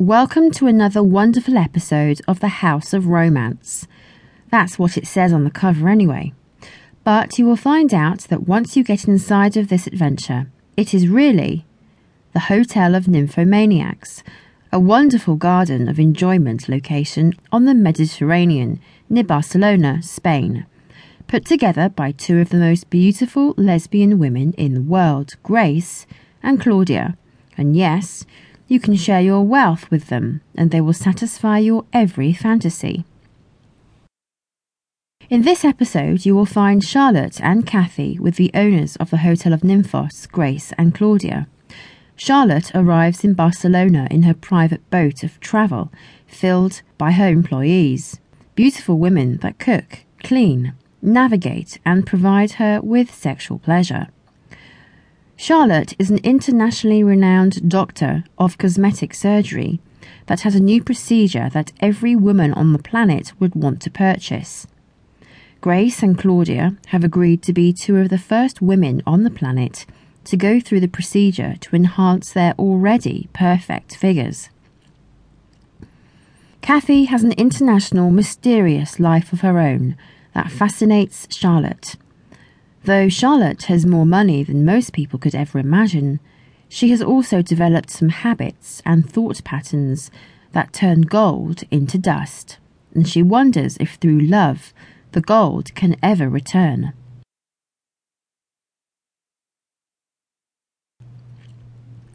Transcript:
welcome to another wonderful episode of the House of Romance. That's what it says on the cover, anyway. But you will find out that once you get inside of this adventure, it is really the Hotel of Nymphomaniacs, a wonderful garden of enjoyment location on the Mediterranean near Barcelona, Spain. Put together by two of the most beautiful lesbian women in the world, Grace and Claudia. And yes, you can share your wealth with them, and they will satisfy your every fantasy. In this episode, you will find Charlotte and Kathy with the owners of the Hotel of Nymphos, Grace and Claudia. Charlotte arrives in Barcelona in her private boat of travel, filled by her employees. Beautiful women that cook, clean, navigate, and provide her with sexual pleasure. Charlotte is an internationally renowned doctor of cosmetic surgery that has a new procedure that every woman on the planet would want to purchase. Grace and Claudia have agreed to be two of the first women on the planet to go through the procedure to enhance their already perfect figures. Kathy has an international, mysterious life of her own that fascinates Charlotte. Though Charlotte has more money than most people could ever imagine, she has also developed some habits and thought patterns that turn gold into dust, and she wonders if through love the gold can ever return.